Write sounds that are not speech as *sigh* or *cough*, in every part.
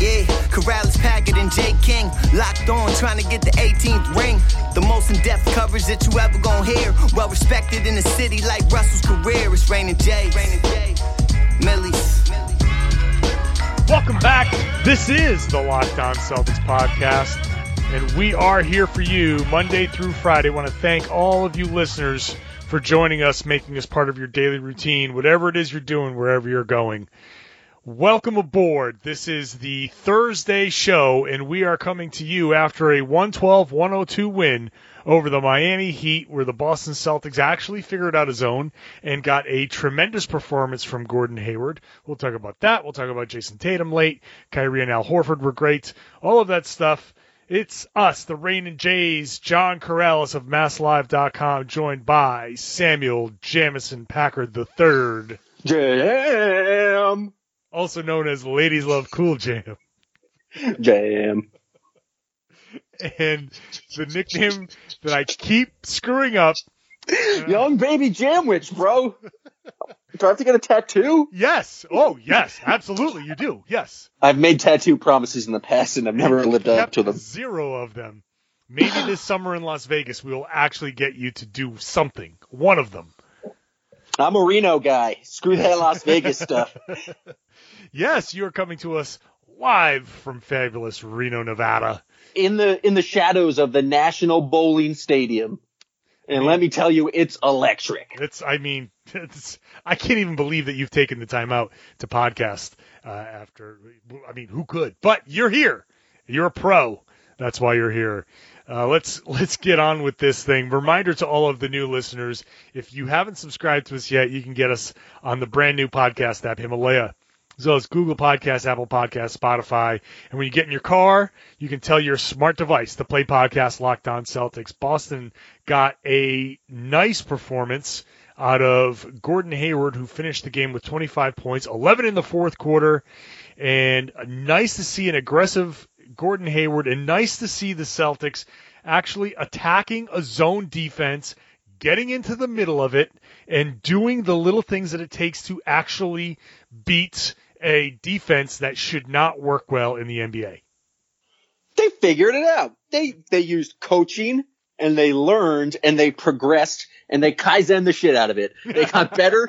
Yeah, Karalis, Packard, and Jay King locked on, trying to get the 18th ring. The most in-depth coverage that you ever gonna hear. Well respected in the city like Russell's career. It's Rain and Jay. Millie's. Welcome back. This is the Locked On Celtics podcast, and we are here for you Monday through Friday. I want to thank all of you listeners for joining us, making us part of your daily routine, whatever it is you're doing, wherever you're going. Welcome aboard. This is the Thursday show, and we are coming to you after a 112 102 win over the Miami Heat, where the Boston Celtics actually figured out a zone and got a tremendous performance from Gordon Hayward. We'll talk about that. We'll talk about Jayson Tatum late. Kyrie and Al Horford were great. All of that stuff. It's us, the Rain and Jays, John Karalis of MassLive.com, joined by Samuel Jamison Packard III. Jam. Also known as Ladies Love Cool Jam. Jam. And the nickname that I keep screwing up. Uh, Young baby Jamwich, bro. Do I have to get a tattoo? Yes. Oh, yes. Absolutely. You do. Yes. I've made tattoo promises in the past and I've never lived up to them. Zero of them. Maybe this summer in Las Vegas we will actually get you to do something. One of them. I'm a Reno guy. Screw that Las Vegas *laughs* stuff. Yes, you are coming to us live from fabulous Reno, Nevada. In the in the shadows of the National Bowling Stadium. And let me tell you, it's electric. It's, I mean, *laughs* it's, I can't even believe that you've taken the time out to podcast uh, after. I mean, who could? But you're here. You're a pro. That's why you're here. Uh, let's let's get on with this thing. Reminder to all of the new listeners: if you haven't subscribed to us yet, you can get us on the brand new podcast app Himalaya, well as Google Podcasts, Apple Podcasts, Spotify. And when you get in your car, you can tell your smart device to play podcast Locked On Celtics. Boston got a nice performance out of Gordon Hayward, who finished the game with 25 points, 11 in the fourth quarter, and nice to see an aggressive Gordon Hayward, and nice to see the Celtics actually attacking a zone defense, getting into the middle of it, and doing the little things that it takes to actually beat a defense that should not work well in the NBA. They figured it out. They they used coaching and they learned and they progressed and they kaizen the shit out of it. They got *laughs* better.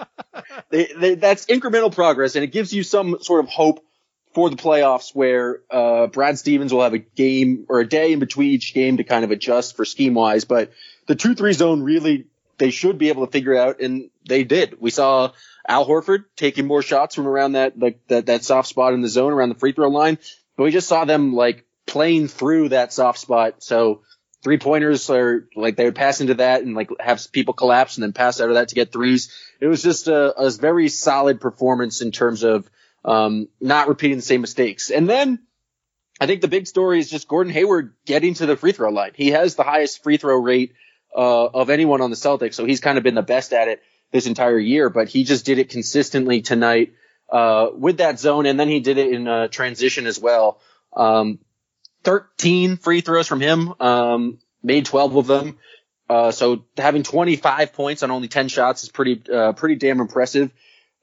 they, they, that's incremental progress and it gives you some sort of hope for the playoffs where uh, Brad Stevens will have a game or a day in between each game to kind of adjust for scheme wise. But the two three zone really they should be able to figure it out, and they did. We saw Al Horford taking more shots from around that like that that soft spot in the zone around the free throw line, but we just saw them like playing through that soft spot. So three pointers are like they would pass into that and like have people collapse and then pass out of that to get threes. It was just a, a very solid performance in terms of um, not repeating the same mistakes. And then I think the big story is just Gordon Hayward getting to the free throw line. He has the highest free throw rate uh, of anyone on the Celtics, so he's kind of been the best at it this entire year. But he just did it consistently tonight uh, with that zone, and then he did it in uh, transition as well. Um, 13 free throws from him, um, made 12 of them. Uh, so having 25 points on only 10 shots is pretty, uh, pretty damn impressive.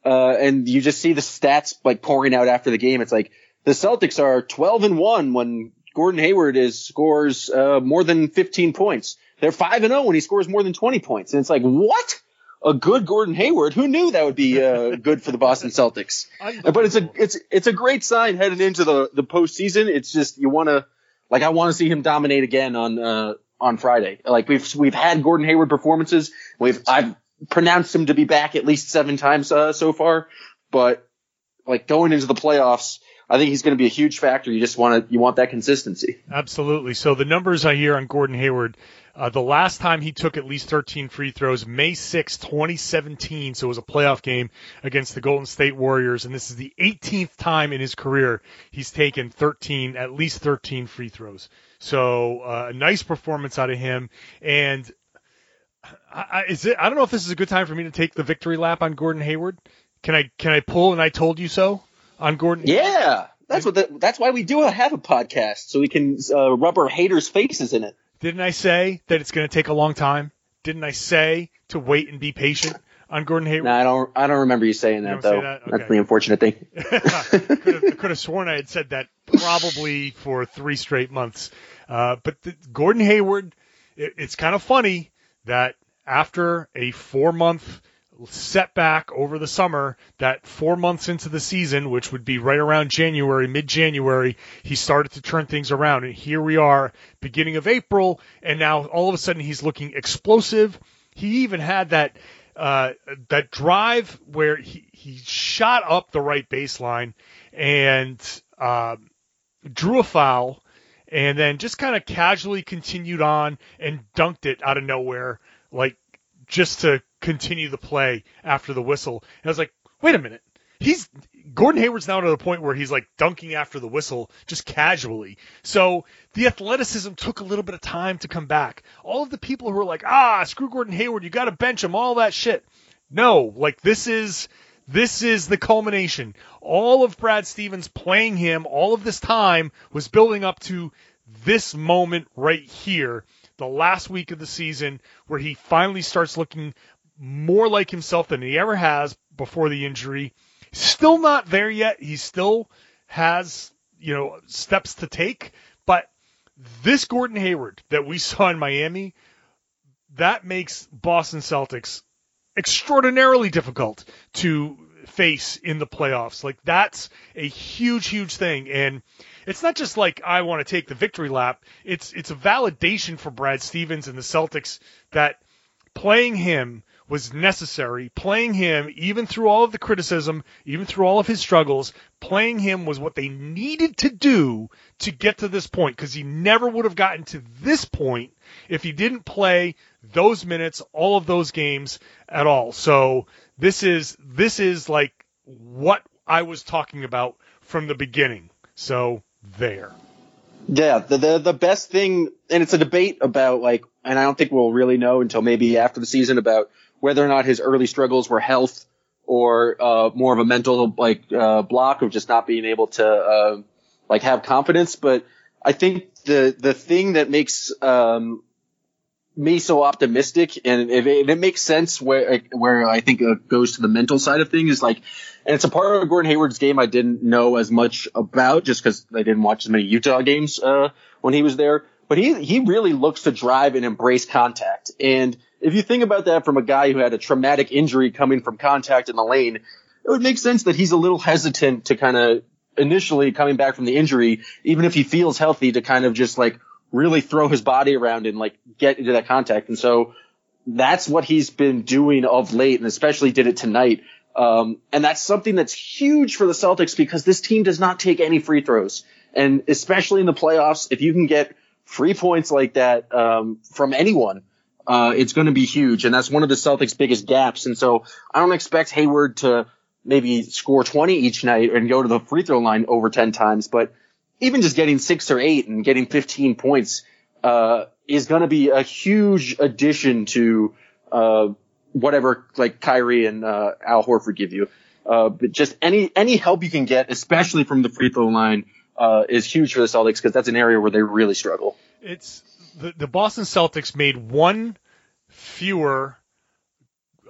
Uh, and you just see the stats like pouring out after the game. It's like the Celtics are 12 and one when Gordon Hayward is scores, uh, more than 15 points. They're 5 and 0 when he scores more than 20 points. And it's like, what? A good Gordon Hayward? Who knew that would be, uh, *laughs* good for the Boston Celtics? but it's a, it's, it's a great sign heading into the, the postseason. It's just, you want to, like, I want to see him dominate again on, uh, on Friday. Like we've, we've had Gordon Hayward performances. We've, I've, pronounced him to be back at least seven times uh, so far. But like going into the playoffs, I think he's going to be a huge factor. You just want to you want that consistency. Absolutely. So the numbers I hear on Gordon Hayward, uh, the last time he took at least 13 free throws, May 6, 2017. So it was a playoff game against the Golden State Warriors, and this is the 18th time in his career he's taken 13, at least 13 free throws. So uh, a nice performance out of him, and. I, I- is it? I don't know if this is a good time for me to take the victory lap on Gordon Hayward. Can I? Can I pull? And I told you so on Gordon. Yeah, that's what. The, that's why we do have a podcast so we can uh, rub our haters' faces in it. Didn't I say that it's going to take a long time? Didn't I say to wait and be patient on Gordon Hayward? No, I don't. I don't remember you saying that say though. that? That's Okay. the unfortunate thing. could, have, could have sworn I had said that probably for three straight months. Uh, but the, Gordon Hayward, it, it's kind of funny that after a four month setback over the summer, that four months into the season, which would be right around January, mid January, he started to turn things around. And here we are, beginning of April, and now all of a sudden he's looking explosive. He even had that uh, that drive where he, he shot up the right baseline and uh, drew a foul and then just kind of casually continued on and dunked it out of nowhere, like just to continue the play after the whistle. And I was like, wait a minute. He's Gordon Hayward's now to the point where he's like dunking after the whistle just casually. So the athleticism took a little bit of time to come back. All of the people who were like, ah, screw Gordon Hayward, you got to bench him, all that shit. No, like this is this is the culmination. All of Brad Stevens playing him all of this time was building up to this moment right here, the last week of the season where he finally starts looking more like himself than he ever has before the injury. Still not there yet. He still has, you know, steps to take, but this Gordon Hayward that we *laughs* saw in Miami, that makes Boston Celtics extraordinarily difficult to face in the playoffs. Like that's a huge, huge thing. And it's not just like I want to take the victory lap. It's it's a validation for Brad Stevens and the Celtics that playing him was necessary. Playing him, even through all of the criticism, even through all of his struggles, playing him was what they needed to do to get to this point because he never would have gotten to this point if he didn't play those minutes, all of those games at all. So this is this is like what I was talking about from the beginning. So there. Yeah, the, the the best thing, and it's a debate about like, and I don't think we'll really know until maybe after the season about whether or not his early struggles were health or uh, more of a mental like uh, block of just not being able to uh, like have confidence. But I think the the thing that makes um, me so optimistic, and it, it, it makes sense where where I think it goes to the mental side of things is like, and it's a part of Gordon Hayward's game I didn't know as much about just because I didn't watch as many Utah games uh, when he was there. But he he really looks to drive and embrace contact. And if you think about that from a guy who had a traumatic injury coming from contact in the lane, it would make sense that he's a little hesitant to kind of initially coming back from the injury, even if he feels healthy, to kind of just like really throw his body around and like get into that contact. And so that's what he's been doing of late, and especially did it tonight. Um, and that's something that's huge for the Celtics because this team does not take any free throws. And especially in the playoffs, if you can get free points like that um, from anyone, uh, it's going to be huge. And that's one of the Celtics' biggest gaps. And so I don't expect Hayward to maybe score 20 each night and go to the free throw line over 10 times, but even just getting six or eight and getting 15 points uh, is going to be a huge addition to uh, whatever like Kyrie and uh, Al Horford give you. Uh, but just any any help you can get, especially from the free throw line, uh, is huge for the Celtics because that's an area where they really struggle. It's the, the Boston Celtics made one fewer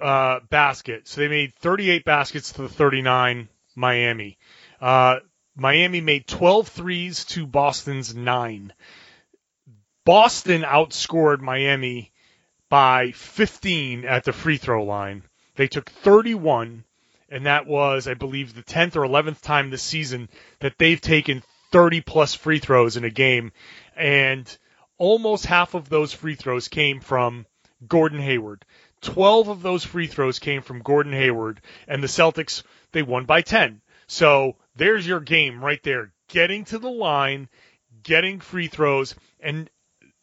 uh, basket, so they made 38 baskets to the 39 Miami. Uh, Miami made 12 threes to Boston's nine. Boston outscored Miami by 15 at the free throw line. They took 31, and that was, I believe, the 10th or 11th time this season that they've taken 30 plus free throws in a game. And almost half of those free throws came from Gordon Hayward. 12 of those free throws came from Gordon Hayward, and the Celtics, they won by 10. So there's your game right there. Getting to the line, getting free throws, and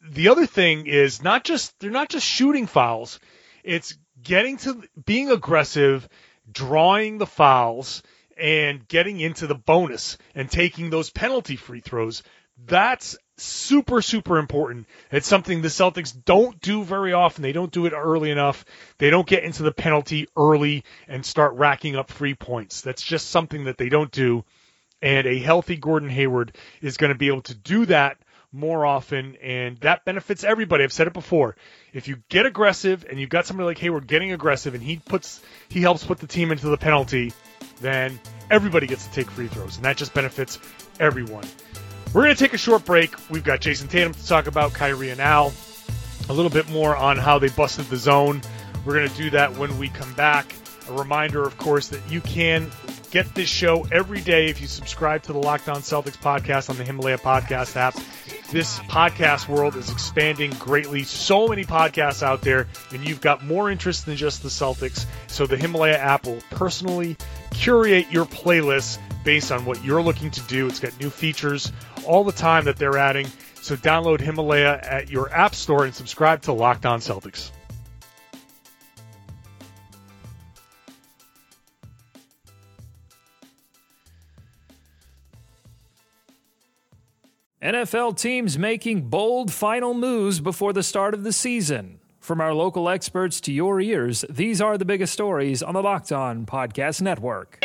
the other thing is not just they're not just shooting fouls. It's getting to being aggressive, drawing the fouls, and getting into the bonus and taking those penalty free throws. That's super, super important. It's something the Celtics don't do very often. They don't do it early enough. They don't get into the penalty early and start racking up free points. That's just something that they don't do. And a healthy Gordon Hayward is going to be able to do that more often, and that benefits everybody. I've said it before. If you get aggressive and you've got somebody like Hayward getting aggressive and he puts he helps put the team into the penalty, then everybody gets to take free throws, and that just benefits everyone. We're going to take a short break. We've got Jayson Tatum to talk about, Kyrie and Al, a little bit more on how they busted the zone. We're going to do that when we come back. A reminder, of course, that you can get this show every day if you subscribe to the Locked On Celtics podcast on the Himalaya podcast app. This podcast world is expanding greatly. So many podcasts out there, and you've got more interest than just the Celtics. So the Himalaya app will personally curate your playlist based on what you're looking to do. It's got new features all the time that they're adding. So download Himalaya at your app store and subscribe to Locked On Celtics. NFL teams making bold final moves before the start of the season. From our local experts to your ears, these are the biggest stories on the Locked On Podcast Network.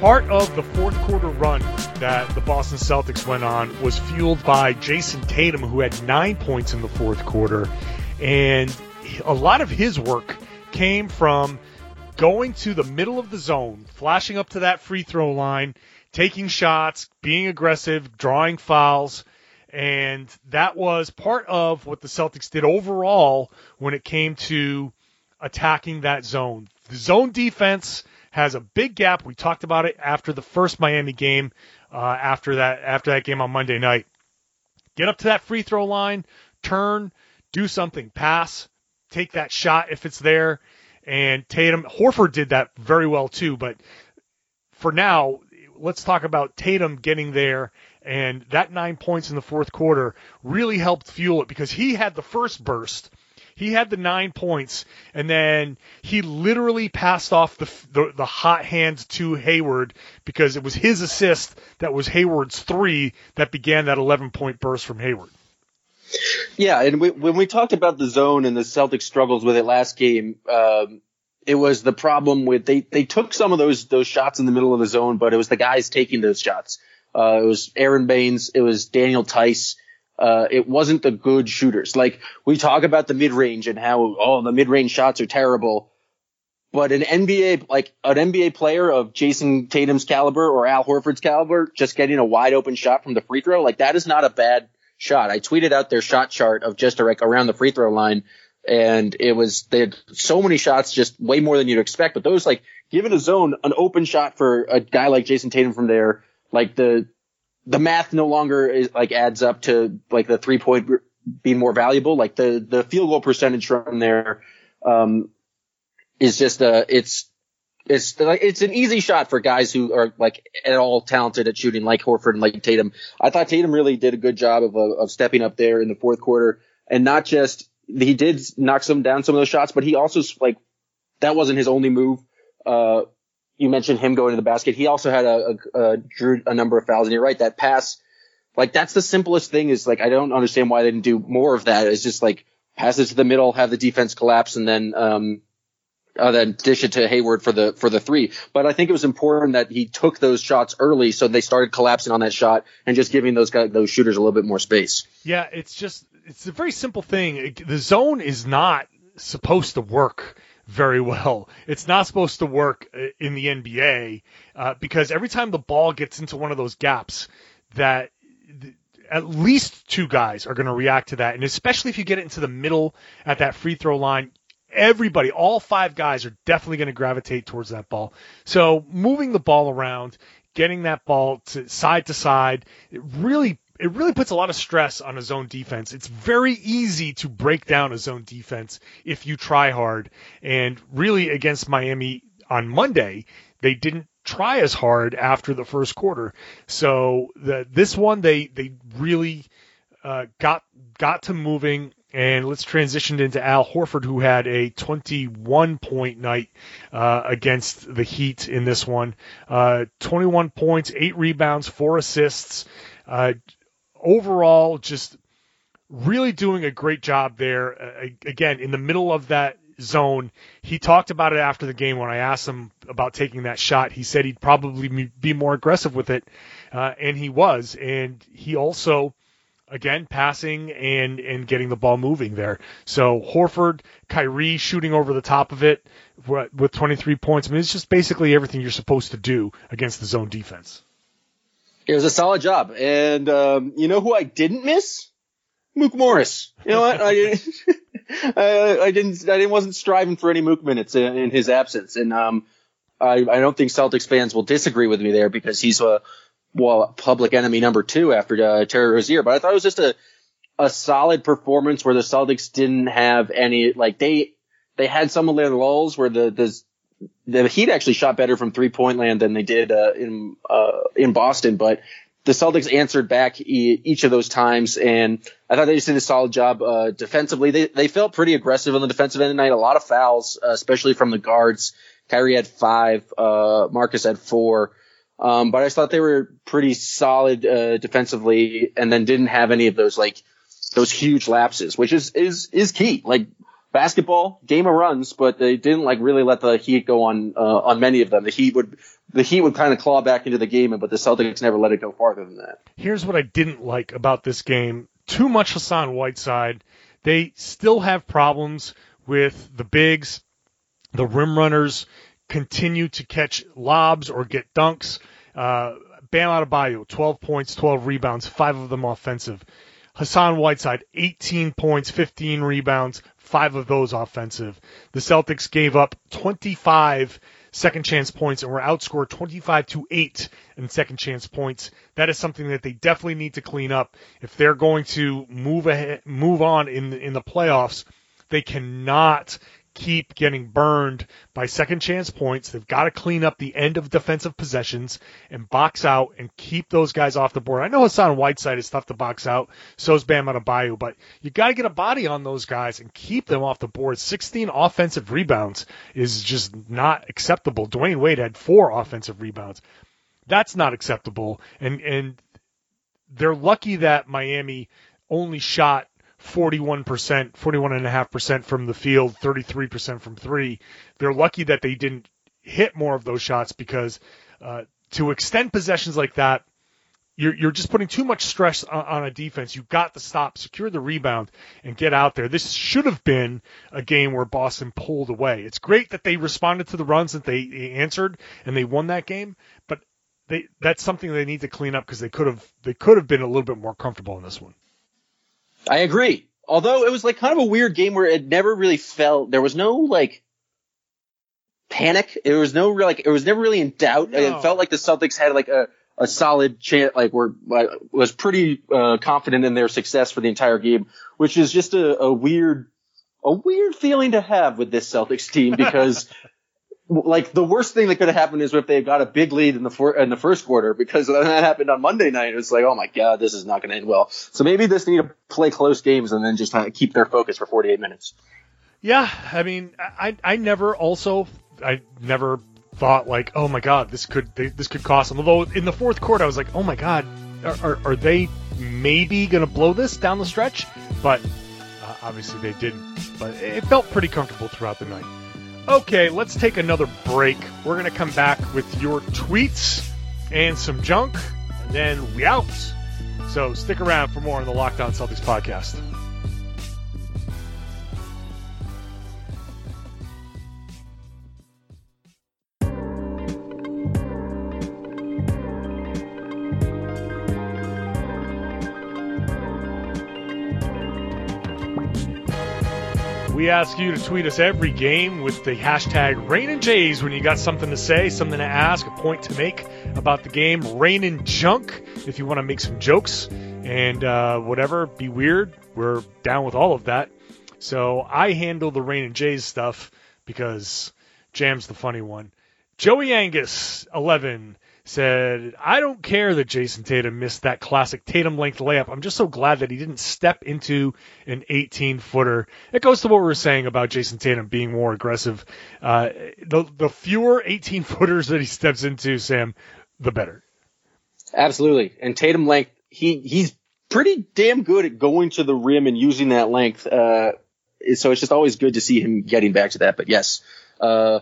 Part of the fourth quarter run that the Boston Celtics went on was fueled by Jayson Tatum, who had nine points in the fourth quarter. And a lot of his work came from going to the middle of the zone, flashing up to that free throw line, taking shots, being aggressive, drawing fouls. And that was part of what the Celtics did overall when it came to attacking that zone. The zone defense has a big gap. We talked about it after the first Miami game, uh, after that after that game on Monday night. Get up to that free throw line, turn, do something, pass, take that shot if it's there. And Tatum, Horford did that very well too. But for now, let's talk about Tatum getting there. And that nine points in the fourth quarter really helped fuel it because he had the first burst he had the nine points, and then he literally passed off the, the, the hot hand to Hayward because it was his assist that was Hayward's three that began that 11 point burst from Hayward. Yeah, and we, when we talked about the zone and the Celtics struggles with it last game, um, it was the problem with they they took some of those those shots in the middle of the zone, but it was the guys taking those shots. Uh, it was Aaron Baynes, it was Daniel Theis, uh, it wasn't the good shooters. Like we talk about the mid range and how oh the mid range shots are terrible. but an NBA like an NBA player of Jayson Tatum's caliber or Al Horford's caliber just getting a wide open shot from the free throw, like that is not a bad shot. I tweeted out their shot chart of just like around the free throw line and it was they had so many shots, just way more than you'd expect. But those like given a zone, an open shot for a guy like Jayson Tatum from there, like the the math no longer is like adds up to like the three point being more valuable. Like the the field goal percentage from there um, is just uh it's it's like it's an easy shot for guys who are like at all talented at shooting, like Horford and like Tatum. I thought Tatum really did a good job of uh, of stepping up there in the fourth quarter, and not just he did knock some down some of those shots, but he also like that wasn't his only move. Uh, you mentioned him going to the basket. He also had a, a, a drew a number of fouls, and you're right. That pass, like that's the simplest thing. Is like I don't understand why they didn't do more of that. It's just like pass it to the middle, have the defense collapse, and then um, uh, then dish it to Hayward for the for the three. But I think it was important that he took those shots early, so they started collapsing on that shot and just giving those guys, those shooters a little bit more space. Yeah, it's just it's a very simple thing. The zone is not supposed to work very well. It's not supposed to work uh, in the NBA uh, because every time the ball gets into one of those gaps, that at least two guys are going to react to that, and especially if you get it into the middle at that free throw line, everybody, all five guys are definitely going to gravitate towards that ball. So moving the ball around, getting that ball to side to side, it really it really puts a lot of stress on a zone defense. It's very easy to break down a zone defense if you try hard. And really against Miami on Monday, they didn't try as hard after the first quarter. So the, this one they they really uh, got got to moving and let's transition into Al Horford, who had a 21 point night uh, against the Heat in this one. Uh, 21 points, eight rebounds, four assists. Overall, just really doing a great job there. Uh, again, in the middle of that zone, he talked about it after the game when I asked him about taking that shot. He said he'd probably be more aggressive with it, uh, and he was. And he also again passing and and getting the ball moving there. So Horford, Kyrie shooting over the top of it with 23 points. I mean, it's just basically everything you're supposed to do against the zone defense. It was a solid job, and um, you know who I didn't miss? Mook Morris. You know what? I didn't. *laughs* I, I, didn't. I wasn't striving for any Mook minutes in, in his absence, and um, I, I don't think Celtics fans will disagree with me there because he's a well, public enemy number two after uh, Terry Rozier. But I thought it was just a a solid performance where the Celtics didn't have any like they they had some of their lulls where the the the Heat actually shot better from three point land than they did uh, in uh, in Boston, but the Celtics answered back e- each of those times, and I thought they just did a solid job uh, defensively. They they felt pretty aggressive on the defensive end tonight. A lot of fouls, uh, especially from the guards. Kyrie had five, uh, Marcus had four. Um, but I thought they were pretty solid uh, defensively, and then didn't have any of those like those huge lapses, which is is is key. Like basketball, game of runs, but they didn't like really let the Heat go on uh, on many of them. The Heat would the Heat would kind of claw back into the game, but the Celtics never let it go farther than that. Here's what I didn't like about this game: too much Hassan Whiteside. They still have problems with the bigs, the rim runners continue to catch lobs or get dunks. Uh, Bam Adebayo, 12 points, 12 rebounds, five of them offensive. Hassan Whiteside, 18 points, 15 rebounds, five of those offensive. The Celtics gave up 25 second chance points and were outscored 25 to 8 in second chance points. That is something that they definitely need to clean up if they're going to move ahead, move on in in the playoffs. They cannot keep getting burned by second chance points. They've got to clean up the end of defensive possessions and box out and keep those guys off the board. I know Hassan Whiteside is tough to box out. So is Bam Adebayo, but you got to get a body on those guys and keep them off the board. 16 offensive rebounds is just not acceptable. Dwyane Wade had four offensive rebounds. That's not acceptable. And, and they're lucky that Miami only shot 41%, 41.5% from the field, 33% from three. They're lucky that they didn't hit more of those shots because uh, to extend possessions like that, you're you're just putting too much stress on, on a defense. You've got to stop, secure the rebound, and get out there. This should have been a game where Boston pulled away. It's great that they responded to the runs that they, answered and they won that game, but they that's something they need to clean up because they could have they could have been a little bit more comfortable in this one. I agree. Although it was like kind of a weird game where it never really felt there was no like panic. It was no like it was never really in doubt. No. It felt like the Celtics had like a a solid chance, like were was pretty uh, confident in their success for the entire game, which is just a, a weird a weird feeling to have with this Celtics team *laughs* because. Like the worst thing that could have happened is if they got a big lead in the in the first quarter because that happened on Monday night. It was like, oh my god, this is not going to end well. So maybe this need to play close games and then just keep their focus for 48 minutes. Yeah, I mean, I I never also I never thought like, oh my god, this could this could cost them. Although in the fourth quarter, I was like, oh my god, are are, are they maybe going to blow this down the stretch? But uh, obviously they didn't. But it felt pretty comfortable throughout the night. Okay, let's take another break. We're going to come back with your tweets and some junk, and then we out. So stick around for more on the Locked On Celtics podcast. Ask you to tweet us every game with the hashtag Rain and Jays when you got something to say, something to ask, a point to make about the game. Rain and Junk if you want to make some jokes and uh, whatever, be weird. We're down with all of that. So I handle the Rain and Jays stuff because Jam's the funny one. Joey Angus, 11, said, I don't care that Jayson Tatum missed that classic Tatum length layup. I'm just so glad that he didn't step into an 18 footer. It goes to what we were saying about Jayson Tatum being more aggressive. Uh, the, the fewer 18 footers that he steps into, Sam, the better. Absolutely. And Tatum length, he, he's pretty damn good at going to the rim and using that length. Uh, so it's just always good to see him getting back to that. But yes, uh,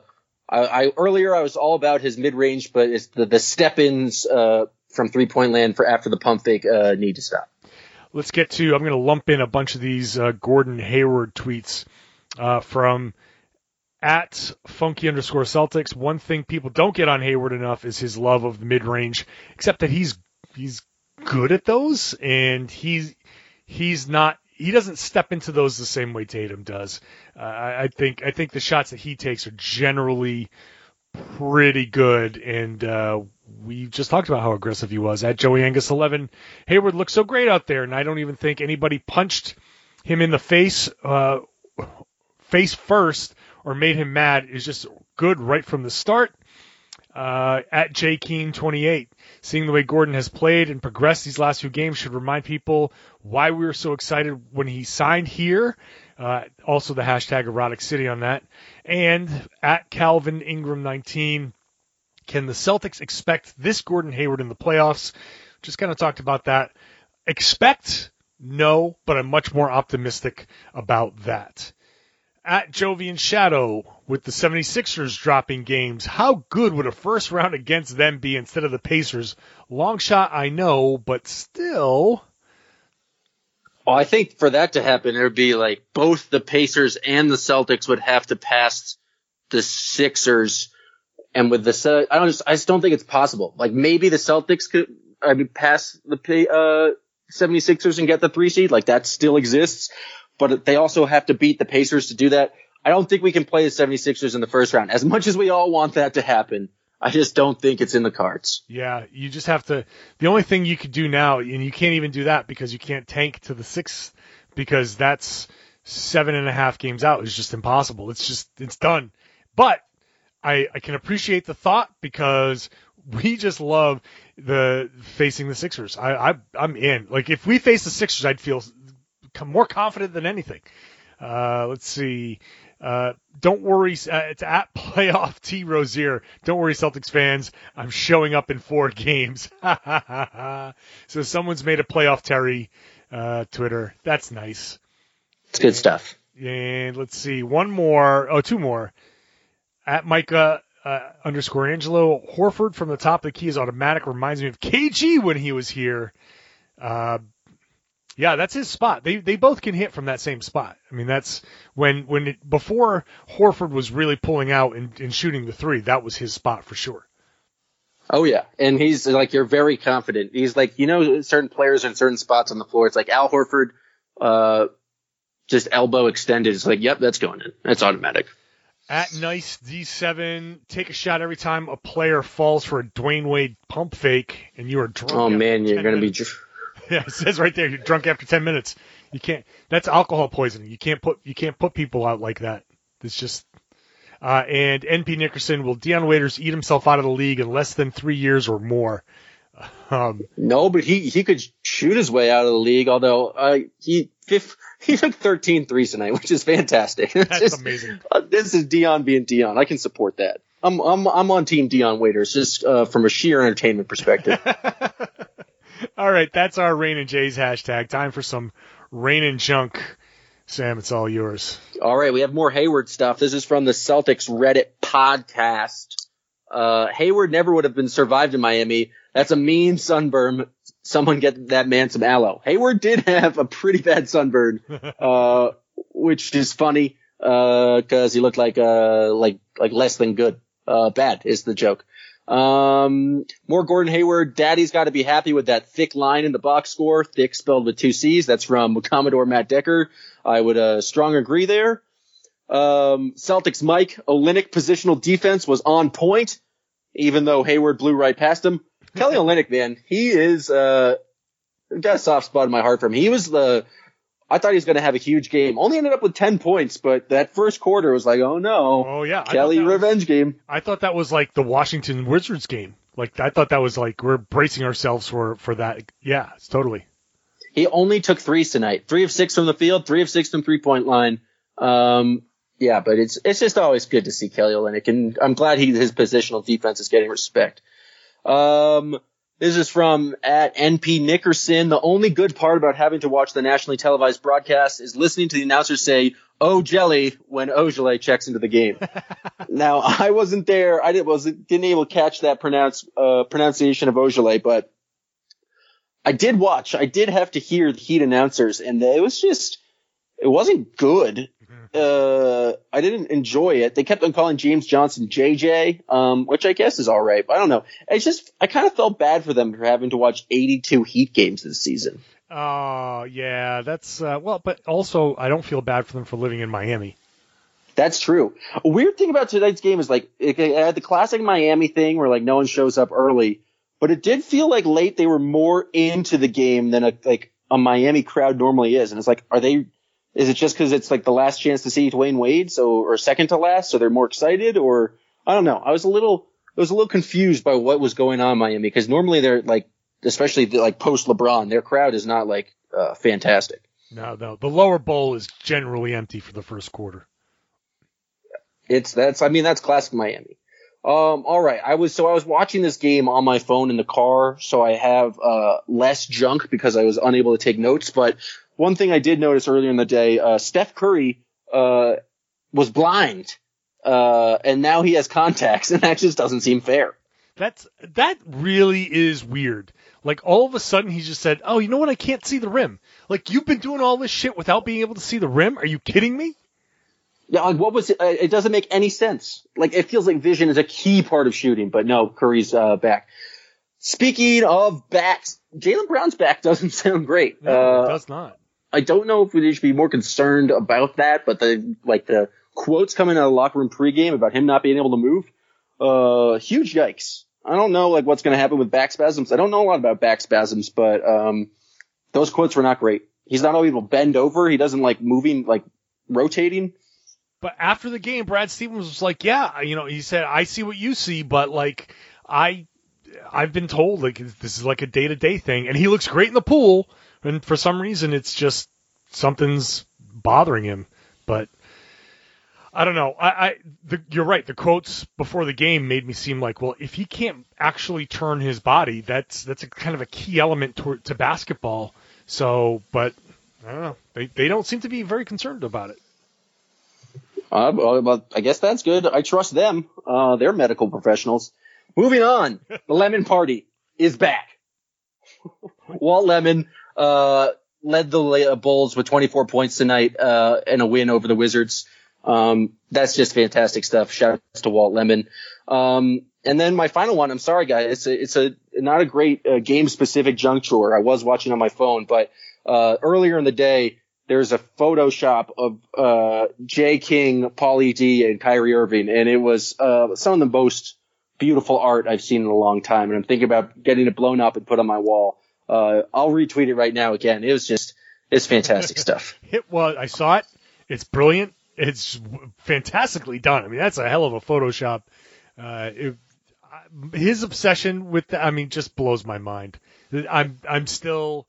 I, I earlier I was all about his mid range, but it's the the step ins uh, from three point land for after the pump fake uh, need to stop. Let's get to. I'm going to lump in a bunch of these uh, Gordon Hayward tweets uh, from at funky underscore Celtics. One thing people don't get on Hayward enough is his love of the mid range, except that he's he's good at those, and he's he's not he doesn't step into those the same way Tatum does. Uh, I, think I think the shots that he takes are generally pretty good, and uh, we just talked about how aggressive he was at Joey Angus 11. Hayward looked so great out there, and I don't even think anybody punched him in the face uh, face first or made him mad. Is just good right from the start. Uh, at J Keen 28. Seeing the way Gordon has played and progressed these last few games should remind people why we were so excited when he signed here. Uh, also the hashtag erotic city on that. And at Calvin Ingram 19. Can the Celtics expect this Gordon Hayward in the playoffs? Just kind of talked about that. Expect? No, but I'm much more optimistic about that at Jovian Shadow with the 76ers dropping games. How good would a first round against them be instead of the Pacers? Long shot, I know, but still. Well, I think for that to happen, it would be like both the Pacers and the Celtics would have to pass the Sixers. And with the, I don't just, I just don't think it's possible. Like maybe the Celtics could, I mean, pass the, uh, 76ers and get the three seed. Like that still exists but they also have to beat the Pacers to do that. I don't think we can play the 76ers in the first round. As much as we all want that to happen, I just don't think it's in the cards. Yeah, you just have to. The only thing you could do now, and you can't even do that because you can't tank to the sixth, because that's seven and a half games out. It's just impossible. It's just it's done. But I, I can appreciate the thought because we just love the facing the Sixers. I, I I'm in. Like if we face the Sixers, I'd feel more confident than anything. Uh, let's see. Uh, don't worry. Uh, it's at *laughs* playoff T Rosier. Don't worry, Celtics fans. I'm showing up in four *laughs* games. *laughs* so someone's made a playoff Terry uh, Twitter. That's nice. It's good stuff. And let's see. One more. Oh, two more. At Micah uh, underscore Angelo Horford from the top of the key is automatic. Reminds me of KG when he was here. Uh, yeah, that's his spot. They they both can hit from that same spot. I mean, that's when when it, before Horford was really pulling out and, and shooting the three. That was his spot for sure. Oh yeah, and he's like you're very confident. He's like you know certain players in certain spots on the floor. It's like Al Horford, uh, just elbow extended. It's like yep, that's going in. That's automatic. At nice D7, take a shot every time a player falls for a Dwyane Wade pump fake, and you are drunk. Oh man, you're gonna be. dr- *laughs* Yeah, it says right there, you're drunk after ten minutes. You can't. That's alcohol poisoning. You can't put you can't put people out like that. It's just. Uh, and NP Nickerson will Dion Waiters eat himself out of the league in less than three years or more. *laughs* Um, No, but he he could shoot his way out of the league. Although uh, he fifth, *laughs* he took 13 threes tonight, which is fantastic. That's just- amazing. uh, this is Dion being Dion. I can support that. I'm I'm I'm on team Dion Waiters just uh, from a sheer entertainment perspective. *laughs* All right, that's our Rain and Jays hashtag. Time for some Rain and Junk. Sam, it's all yours. All right, we have more Hayward stuff. This is from the Celtics Reddit podcast. Uh, Hayward never would have been survived in Miami. That's a mean sunburn. Someone get that man some aloe. Hayward did have a pretty bad sunburn, *laughs* uh, which is funny, uh, cause he looked like, uh, like, like less than good. Uh, bad is the joke. Um, more Gordon Hayward. Daddy's got to be happy with that thick line in the box score. Thick spelled with two C's. That's from Commodore Matt Decker. I would uh, strong agree there. Um, Celtics Mike Olynyk positional defense was on point, even though Hayward blew right past him. Kelly *laughs* Olynyk, man, he is uh, got a soft spot in my heart for him. He was the I thought he was going to have a huge game. Only ended up with ten points, but that first quarter was like, oh no, Oh yeah, Kelly that was- revenge game. I thought that was like the Washington Wizards game. Like I thought that was like we're bracing ourselves for for that. Yeah, it's totally. He only took threes tonight. Three of six from the field, three of six from three point line. Um, yeah, but it's it's just always good to see Kelly Olynyk, and I'm glad he his positional defense is getting respect. Um, this is from at NP Nickerson. The only good part about having to watch the nationally televised broadcast is listening to the announcers say "Oh jelly" when Ojeleye checks into the game. *laughs* now I wasn't there. I didn't wasn't didn't able to catch that pronounce uh, pronunciation of Ojeleye, but I did watch. I did have to hear the Heat announcers, and it was just, it wasn't good. Uh, I didn't enjoy it. They kept on calling James Johnson JJ, um, which I guess is all right. But I don't know. It's just, I kind of felt bad for them for having to watch 82 Heat games this season. Oh yeah, that's uh, well, but also I don't feel bad for them for living in Miami. That's true. A weird thing about tonight's game is like it it had the classic Miami thing where like no one shows up early, but it did feel like late they were more into the game than a like a Miami crowd normally is. And it's like, are they? Is it just because it's like the last chance to see Dwyane Wade, so or second to last, so they're more excited, or I don't know. I was a little, I was a little confused by what was going on in Miami because normally they're like, especially the, like post LeBron, their crowd is not like uh, fantastic. No, no, the lower bowl is generally empty for the first quarter. It's that's I mean that's classic Miami. Um, all right, I was so I was watching this game on my phone in the car, so I have uh, less junk because I was unable to take notes. But one thing I did notice earlier in the day, uh, Steph Curry uh, was blind, uh, and now he has contacts, *laughs* and that just doesn't seem fair. That's that really is weird. Like all of a sudden he just said, "Oh, you know what? I can't see the rim." Like you've been doing all this shit without being able to see the rim. Are you kidding me? Yeah, like what was it? Uh, it doesn't make any sense. Like it feels like vision is a key part of shooting, but no, Curry's uh, back. Speaking of backs, Jaylen Brown's back *laughs* doesn't sound great. No, uh, it does not. I don't know if we should be more concerned about that, but the like the quotes coming out of locker room pregame about him not being able to move, uh, huge yikes. I don't know like what's going to happen with back spasms. I don't know a lot about back spasms, but um, those quotes were not great. He's not able to bend over. He doesn't like moving, like rotating. But after the game, Brad Stevens was like, "Yeah, you know," he said, "I see what you see, but like I, I've been told like this is like a day to day thing, and he looks great in the pool, and for some reason it's just something's bothering him." But I don't know. I, I the, you're right. The quotes before the game made me seem like, well, if he can't actually turn his body, that's that's a kind of a key element to, to basketball. So, but I don't know. They they don't seem to be very concerned about it. Uh, well, I guess that's good. I trust them. Uh, they're medical professionals. Moving on. The Lemon Party is back. *laughs* Walt Lemon, uh, led the Bulls with 24 points tonight, uh, and a win over the Wizards. Um, that's just fantastic stuff. Shout out to Walt Lemon. Um, and then my final one, I'm sorry guys, it's a, it's a, not a great uh, game specific juncture. I was watching on my phone, but, uh, earlier in the day, there's a Photoshop of, uh, Jay King, Pauly D, and Kyrie Irving, and it was, uh, some of the most beautiful art I've seen in a long time. And I'm thinking about getting it blown up and put on my wall. Uh, I'll retweet it right now again. It was just, it's fantastic *laughs* stuff. It was. I saw it. It's brilliant. It's fantastically done. I mean, that's a hell of a Photoshop. Uh, it, his obsession with, the, I mean, just blows my mind. I'm, I'm still.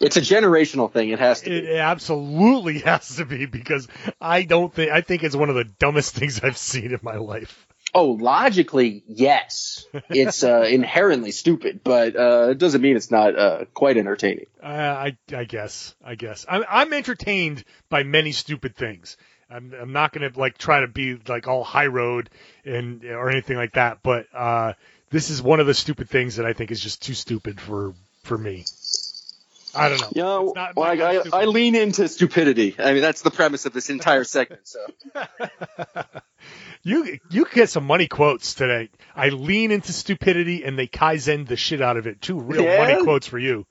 It's a generational thing. It has to. It be. absolutely *laughs* has to be because I don't think I think it's one of the dumbest *laughs* things I've seen in my life. Oh, logically, yes. *laughs* It's uh, inherently stupid, but uh, it doesn't mean it's not uh, quite entertaining. Uh, I, I guess. I guess. I'm, I'm entertained by many stupid things. I'm, I'm not gonna like try to be like all high road and or anything like that, but uh, this is one of the stupid things that I think is just too stupid for for me. I don't know. Yeah, not, well, I, I, I, lean into stupidity. I mean, that's the premise of this entire segment. So. *laughs* you you get some money quotes today. I lean into stupidity and they kaizen the shit out of it. Two real yeah. money quotes for you.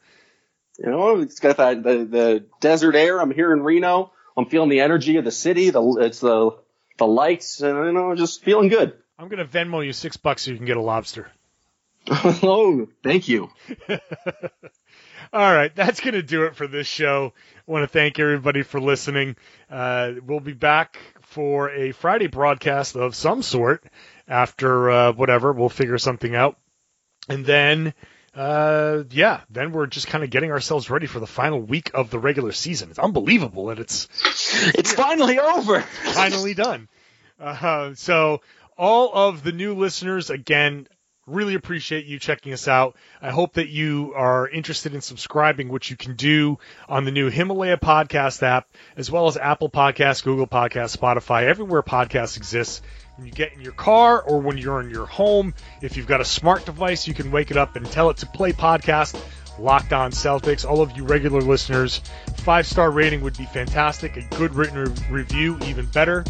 You know, it's got that the, the desert air. I'm here in Reno. I'm feeling the energy of the city. The it's the the lights, and you know, just feeling good. I'm gonna Venmo you six bucks so you can get a lobster. *laughs* oh, thank you. *laughs* All right, that's going to do it for this show. I want to thank everybody for listening. Uh, we'll be back for a Friday broadcast of some sort after uh, whatever. We'll figure something out. And then, uh, yeah, then we're just kind of getting ourselves ready for the final week of the regular season. It's unbelievable that it's it's finally over, finally done. Uh, so all of the new listeners, again, Really appreciate you checking us out. I hope that you are interested in subscribing, which you can do on the new Himalaya podcast app, as well as Apple Podcasts, Google Podcasts, Spotify, everywhere podcasts exist. When you get in your car or when you're in your home, if you've got a smart device, you can wake it up and tell it to play podcast. Locked on Celtics. All of you regular listeners, five star rating would be fantastic. A good written re- review, even better.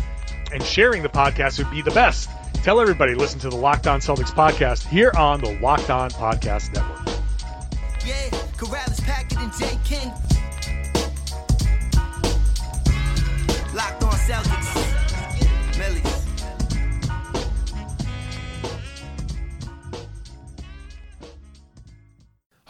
And sharing the podcast would be the best. Tell everybody listen to the Locked On Celtics podcast here on the Locked On Podcast Network. Yeah, J. King.